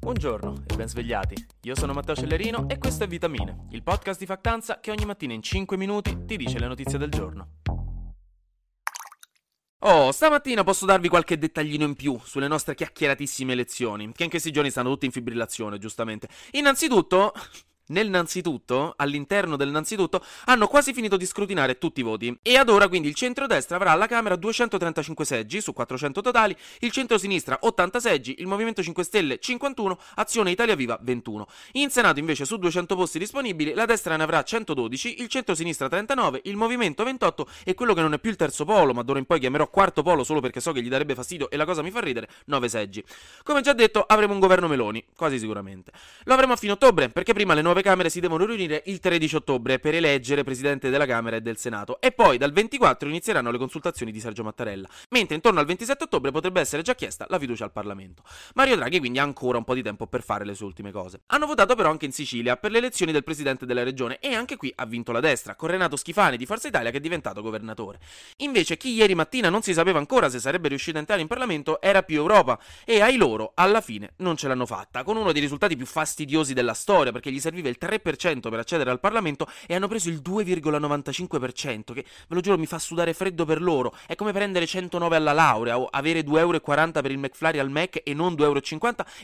Buongiorno e ben svegliati. Io sono Matteo Cellerino e questo è Vitamine, il podcast di Factanza che ogni mattina in 5 minuti ti dice le notizie del giorno. Oh, stamattina posso darvi qualche dettaglino in più sulle nostre chiacchieratissime elezioni, che in questi giorni stanno tutti in fibrillazione, giustamente. Innanzitutto, nel Nanzitutto, all'interno del Nanzitutto, hanno quasi finito di scrutinare tutti i voti. E ad ora quindi il centrodestra avrà alla Camera 235 seggi su 400 totali, il centrosinistra 80 seggi, il Movimento 5 Stelle 51, Azione Italia Viva 21. In Senato invece su 200 posti disponibili la destra ne avrà 112, il centrosinistra 39, il Movimento 28 e quello che non è più il terzo polo, ma d'ora in poi chiamerò quarto polo solo perché so che gli darebbe fastidio e la cosa mi fa ridere, 9 seggi. Come già detto avremo un governo Meloni, quasi sicuramente. Lo avremo a fine ottobre perché prima le nuove nuove Camere si devono riunire il 13 ottobre per eleggere Presidente della Camera e del Senato e poi dal 24 inizieranno le consultazioni di Sergio Mattarella, mentre intorno al 27 ottobre potrebbe essere già chiesta la fiducia al Parlamento. Mario Draghi quindi ha ancora un po' di tempo per fare le sue ultime cose. Hanno votato però anche in Sicilia per le elezioni del Presidente della Regione e anche qui ha vinto la destra, con Renato Schifani di Forza Italia che è diventato governatore. Invece chi ieri mattina non si sapeva ancora se sarebbe riuscito a entrare in Parlamento era più Europa e ai loro alla fine non ce l'hanno fatta, con uno dei risultati più fastidiosi della storia perché gli serviva il 3% per accedere al Parlamento e hanno preso il 2,95%, che ve lo giuro mi fa sudare freddo per loro. È come prendere 109 alla laurea o avere 2,40 euro per il McFlurry al Mac e non 2,50 euro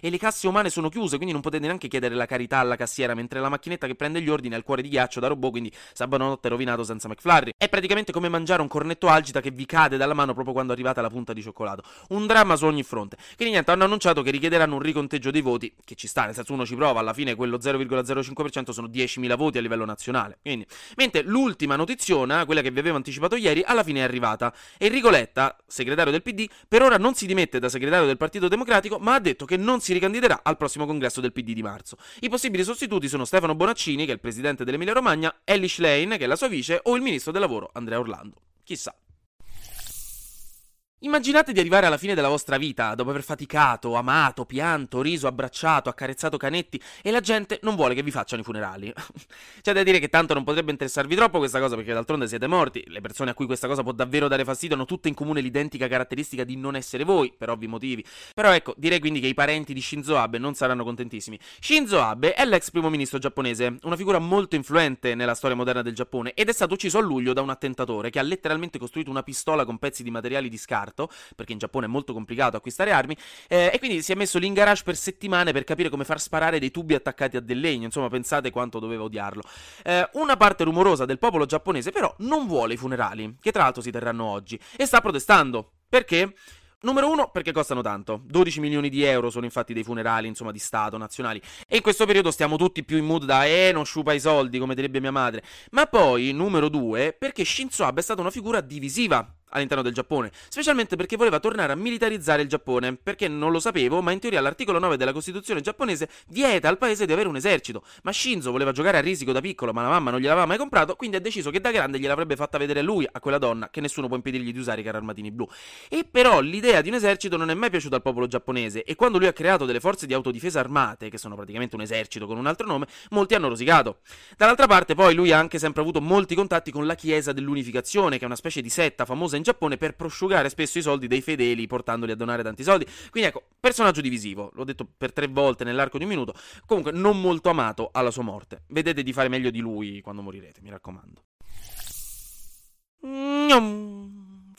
e le casse umane sono chiuse, quindi non potete neanche chiedere la carità alla cassiera, mentre la macchinetta che prende gli ordini ha il cuore di ghiaccio da robot, quindi sabato notte rovinato senza McFlurry. È praticamente come mangiare un cornetto algida che vi cade dalla mano proprio quando arrivate alla punta di cioccolato. Un dramma su ogni fronte. Quindi niente, hanno annunciato che richiederanno un riconteggio dei voti, che ci sta, nel senso uno ci prova, alla fine quello 0,05% sono 10.000 voti a livello nazionale. Quindi, mentre l'ultima notiziona, quella che vi avevo anticipato ieri, alla fine è arrivata. Enrico Letta, segretario del PD, per ora non si dimette da segretario del Partito Democratico, ma ha detto che non si ricandiderà al prossimo congresso del PD di marzo. I possibili sostituti sono Stefano Bonaccini, che è il presidente dell'Emilia Romagna, Ellie Schlein, che è la sua vice, o il ministro del lavoro Andrea Orlando. Chissà. Immaginate di arrivare alla fine della vostra vita, dopo aver faticato, amato, pianto, riso, abbracciato, accarezzato canetti, e la gente non vuole che vi facciano i funerali. C'è da dire che tanto non potrebbe interessarvi troppo questa cosa, perché d'altronde siete morti. Le persone a cui questa cosa può davvero dare fastidio hanno tutte in comune l'identica caratteristica di non essere voi, per ovvi motivi. Però ecco, direi quindi che i parenti di Shinzo Abe non saranno contentissimi. Shinzo Abe è l'ex primo ministro giapponese, una figura molto influente nella storia moderna del Giappone, ed è stato ucciso a luglio da un attentatore che ha letteralmente costruito una pistola con pezzi di materiali di scarto scarto, perché in Giappone è molto complicato acquistare armi, eh, e quindi si è messo lì in garage per settimane per capire come far sparare dei tubi attaccati a del legno, insomma pensate quanto doveva odiarlo. Eh, una parte rumorosa del popolo giapponese però non vuole i funerali, che tra l'altro si terranno oggi, e sta protestando. Perché? Numero uno, perché costano tanto. 12 milioni di euro sono infatti dei funerali, insomma, di Stato, nazionali. E in questo periodo stiamo tutti più in mood da eh, non sciupa i soldi, come direbbe mia madre. Ma poi, numero due, perché Shinzo Abe è stata una figura divisiva all'interno del Giappone, specialmente perché voleva tornare a militarizzare il Giappone, perché non lo sapevo, ma in teoria l'articolo 9 della Costituzione giapponese vieta al paese di avere un esercito, ma Shinzo voleva giocare a risico da piccolo, ma la mamma non gliel'aveva mai comprato, quindi ha deciso che da grande gliel'avrebbe fatta vedere lui, a quella donna, che nessuno può impedirgli di usare i carri armatini blu. E però l'idea di un esercito non è mai piaciuta al popolo giapponese, e quando lui ha creato delle forze di autodifesa armate, che sono praticamente un esercito con un altro nome, molti hanno rosicato. Dall'altra parte poi lui ha anche sempre avuto molti contatti con la Chiesa dell'Unificazione, che è una specie di setta famosa in Giappone per prosciugare spesso i soldi dei fedeli portandoli a donare tanti soldi. Quindi ecco, personaggio divisivo, l'ho detto per tre volte nell'arco di un minuto, comunque non molto amato alla sua morte. Vedete di fare meglio di lui quando morirete, mi raccomando. Gnom.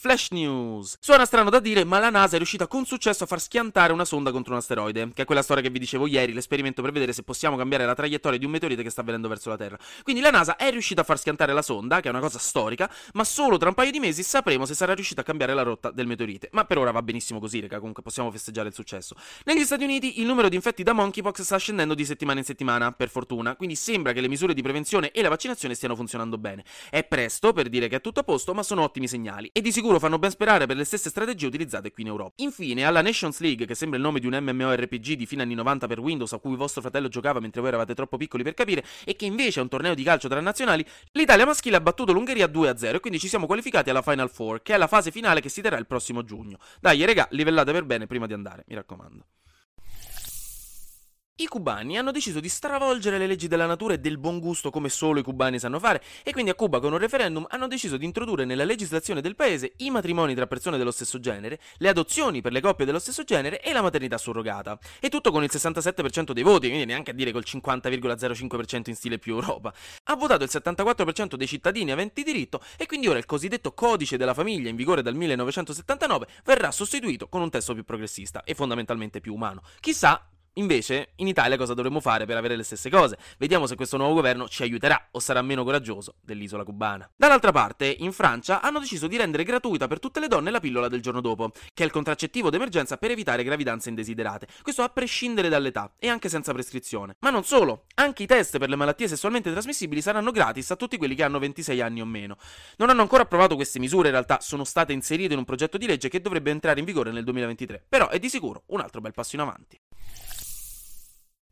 Flash News. Suona strano da dire, ma la NASA è riuscita con successo a far schiantare una sonda contro un asteroide, che è quella storia che vi dicevo ieri, l'esperimento per vedere se possiamo cambiare la traiettoria di un meteorite che sta venendo verso la Terra. Quindi la NASA è riuscita a far schiantare la sonda, che è una cosa storica, ma solo tra un paio di mesi sapremo se sarà riuscita a cambiare la rotta del meteorite. Ma per ora va benissimo così, raga, comunque possiamo festeggiare il successo. Negli Stati Uniti il numero di infetti da monkeypox sta scendendo di settimana in settimana, per fortuna, quindi sembra che le misure di prevenzione e la vaccinazione stiano funzionando bene. È presto per dire che è tutto a posto, ma sono ottimi segnali e di sicuro fanno ben sperare per per le stesse strategie utilizzate qui in Europa. Infine, alla Nations League, che sembra il nome di un MMORPG di fine anni 90 per Windows a cui vostro fratello giocava mentre voi eravate troppo piccoli per capire, e che invece è un torneo di calcio tra nazionali, l'Italia maschile ha battuto l'Ungheria 2-0 e quindi ci siamo qualificati alla Final Four, che è la fase finale che si terrà il prossimo giugno. Dai, regà, livellate per bene prima di andare, mi raccomando. I cubani hanno deciso di stravolgere le leggi della natura e del buon gusto come solo i cubani sanno fare e quindi a Cuba con un referendum hanno deciso di introdurre nella legislazione del paese i matrimoni tra persone dello stesso genere, le adozioni per le coppie dello stesso genere e la maternità surrogata. E tutto con il 67% dei voti, quindi neanche a dire col 50,05% in stile più Europa. Ha votato il 74% dei cittadini aventi diritto e quindi ora il cosiddetto codice della famiglia in vigore dal 1979 verrà sostituito con un testo più progressista e fondamentalmente più umano. Chissà Invece, in Italia cosa dovremmo fare per avere le stesse cose? Vediamo se questo nuovo governo ci aiuterà o sarà meno coraggioso dell'isola cubana. Dall'altra parte, in Francia hanno deciso di rendere gratuita per tutte le donne la pillola del giorno dopo, che è il contraccettivo d'emergenza per evitare gravidanze indesiderate. Questo a prescindere dall'età e anche senza prescrizione. Ma non solo, anche i test per le malattie sessualmente trasmissibili saranno gratis a tutti quelli che hanno 26 anni o meno. Non hanno ancora approvato queste misure, in realtà sono state inserite in un progetto di legge che dovrebbe entrare in vigore nel 2023, però è di sicuro un altro bel passo in avanti.